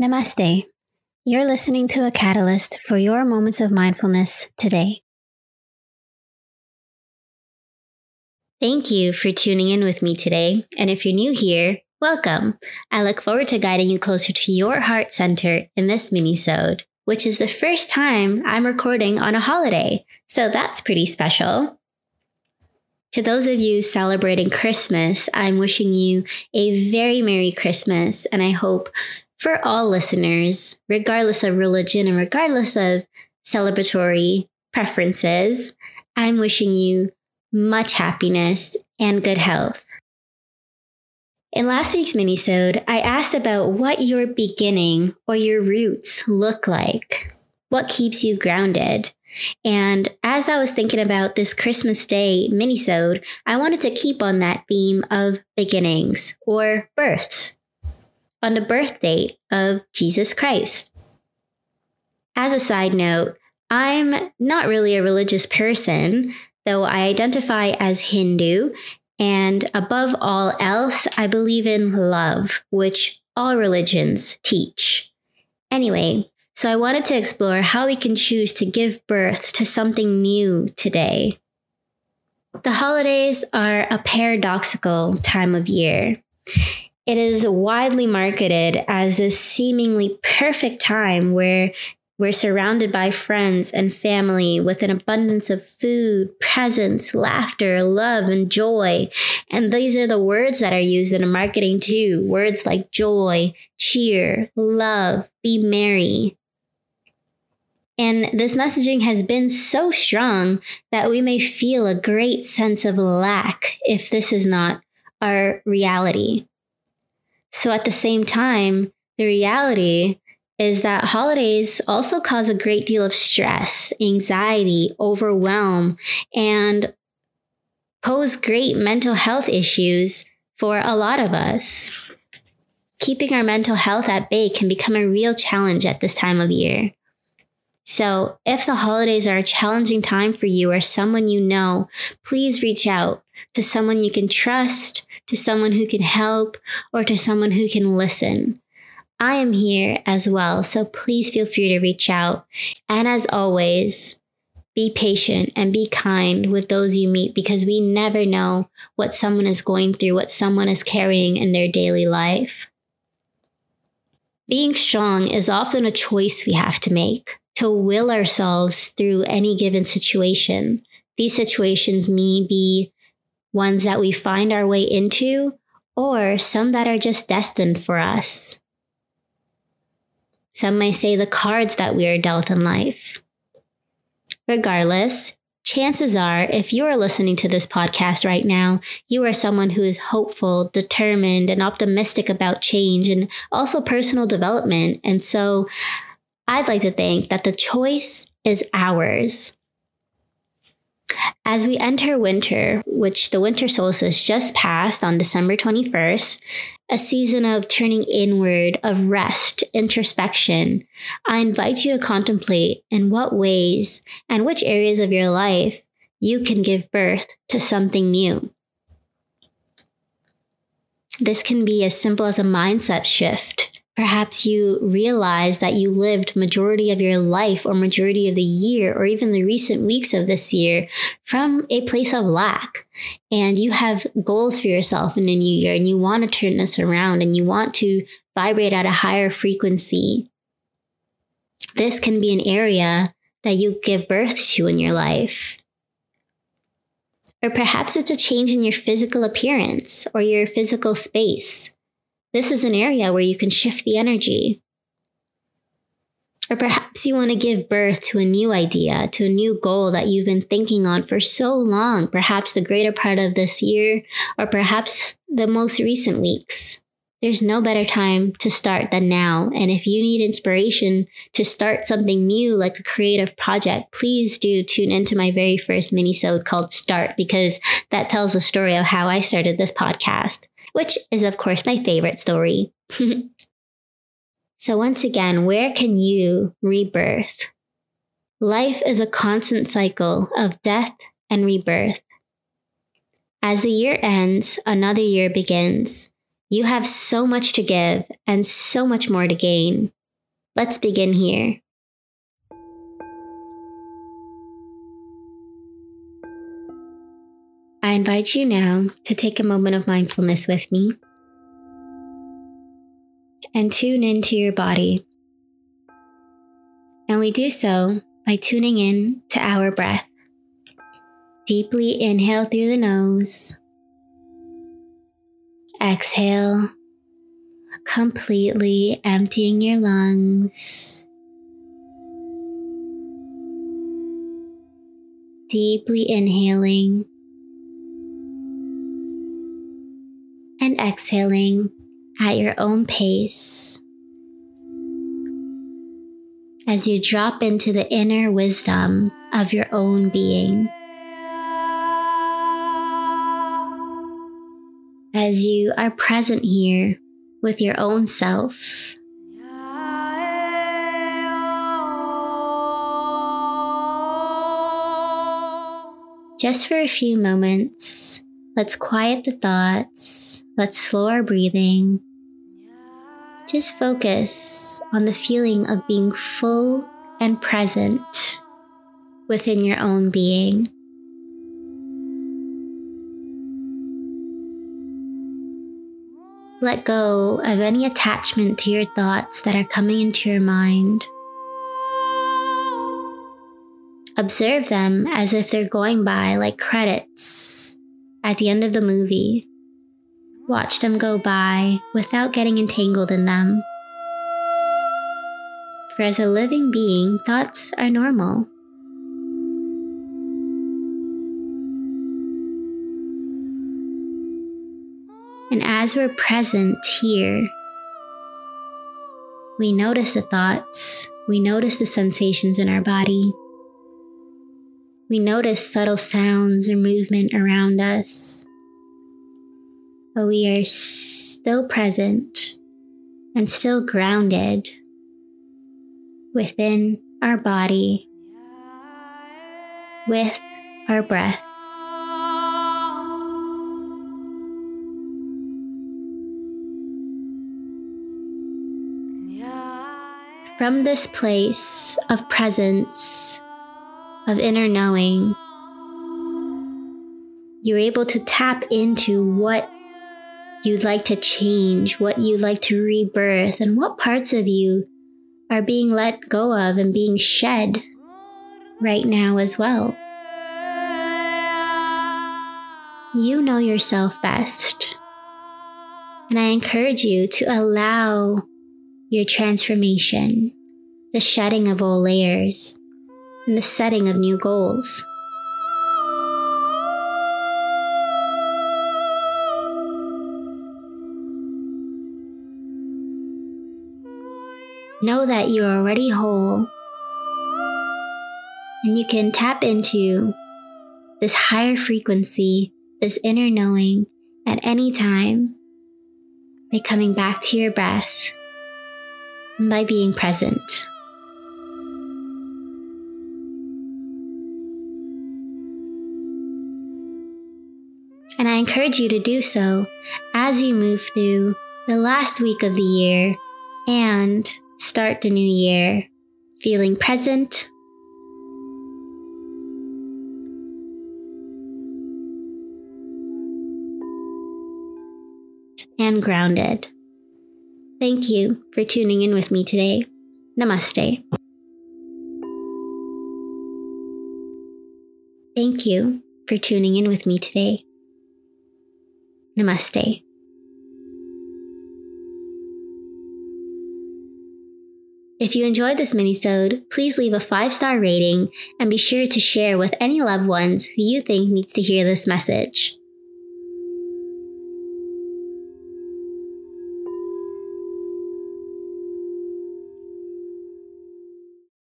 Namaste. You're listening to a catalyst for your moments of mindfulness today. Thank you for tuning in with me today. And if you're new here, welcome. I look forward to guiding you closer to your heart center in this mini-sode, which is the first time I'm recording on a holiday. So that's pretty special. To those of you celebrating Christmas, I'm wishing you a very Merry Christmas, and I hope for all listeners, regardless of religion and regardless of celebratory preferences, I'm wishing you much happiness and good health. In last week's minisode, I asked about what your beginning or your roots look like. What keeps you grounded? And as I was thinking about this Christmas Day minisode, I wanted to keep on that theme of beginnings or births on the birth date of Jesus Christ. As a side note, I'm not really a religious person, though I identify as Hindu, and above all else, I believe in love, which all religions teach. Anyway, so I wanted to explore how we can choose to give birth to something new today. The holidays are a paradoxical time of year. It is widely marketed as this seemingly perfect time where we're surrounded by friends and family with an abundance of food, presents, laughter, love, and joy. And these are the words that are used in marketing too words like joy, cheer, love, be merry. And this messaging has been so strong that we may feel a great sense of lack if this is not our reality. So at the same time, the reality is that holidays also cause a great deal of stress, anxiety, overwhelm, and pose great mental health issues for a lot of us. Keeping our mental health at bay can become a real challenge at this time of year. So, if the holidays are a challenging time for you or someone you know, please reach out to someone you can trust, to someone who can help, or to someone who can listen. I am here as well, so please feel free to reach out. And as always, be patient and be kind with those you meet because we never know what someone is going through, what someone is carrying in their daily life. Being strong is often a choice we have to make to will ourselves through any given situation. These situations may be ones that we find our way into, or some that are just destined for us. Some may say the cards that we are dealt in life. Regardless, chances are, if you are listening to this podcast right now, you are someone who is hopeful, determined, and optimistic about change and also personal development. And so I'd like to think that the choice is ours. As we enter winter, which the winter solstice just passed on December 21st, a season of turning inward, of rest, introspection, I invite you to contemplate in what ways and which areas of your life you can give birth to something new. This can be as simple as a mindset shift Perhaps you realize that you lived majority of your life or majority of the year or even the recent weeks of this year from a place of lack. And you have goals for yourself in the new year and you want to turn this around and you want to vibrate at a higher frequency. This can be an area that you give birth to in your life. Or perhaps it's a change in your physical appearance or your physical space. This is an area where you can shift the energy. Or perhaps you want to give birth to a new idea, to a new goal that you've been thinking on for so long, perhaps the greater part of this year, or perhaps the most recent weeks. There's no better time to start than now. And if you need inspiration to start something new, like a creative project, please do tune into my very first mini-sode called Start, because that tells the story of how I started this podcast which is, of course, my favorite story. so, once again, where can you rebirth? Life is a constant cycle of death and rebirth. As the year ends, another year begins. You have so much to give and so much more to gain. Let's begin here. I invite you now to take a moment of mindfulness with me and tune into your body. And we do so by tuning in to our breath. Deeply inhale through the nose. Exhale, completely emptying your lungs. Deeply inhaling exhaling at your own pace as you drop into the inner wisdom of your own being. As you are present here with your own self. Just for a few moments, let's quiet the thoughts, let's slow our breathing just focus on the feeling of being full and present within your own being. Let go of any attachment to your thoughts that are coming into your mind. Observe them as if they're going by like credits at the end of the movie. Watch them go by without getting entangled in them. For as a living being, thoughts are normal. And as we're present here, we notice the thoughts, we notice the sensations in our body, we notice subtle sounds or movement around us but we are still present and still grounded within our body with our breath. From this place of presence, of inner knowing, you're able to tap into what you'd like to change, what you'd like to rebirth, and what parts of you are being let go of and being shed right now as well. You know yourself best. And I encourage you to allow your transformation, the shedding of old layers, and the setting of new goals. Know that you're already whole. And you can tap into this higher frequency, this inner knowing at any time by coming back to your breath and by being present. And I encourage you to do so as you move through the last week of the year and start the new year feeling present, and grounded. Thank you for tuning in with me today. Namaste. Thank you for tuning in with me today. Namaste. If you enjoyed this minisode, please leave a five-star rating and be sure to share with any loved ones who you think needs to hear this message.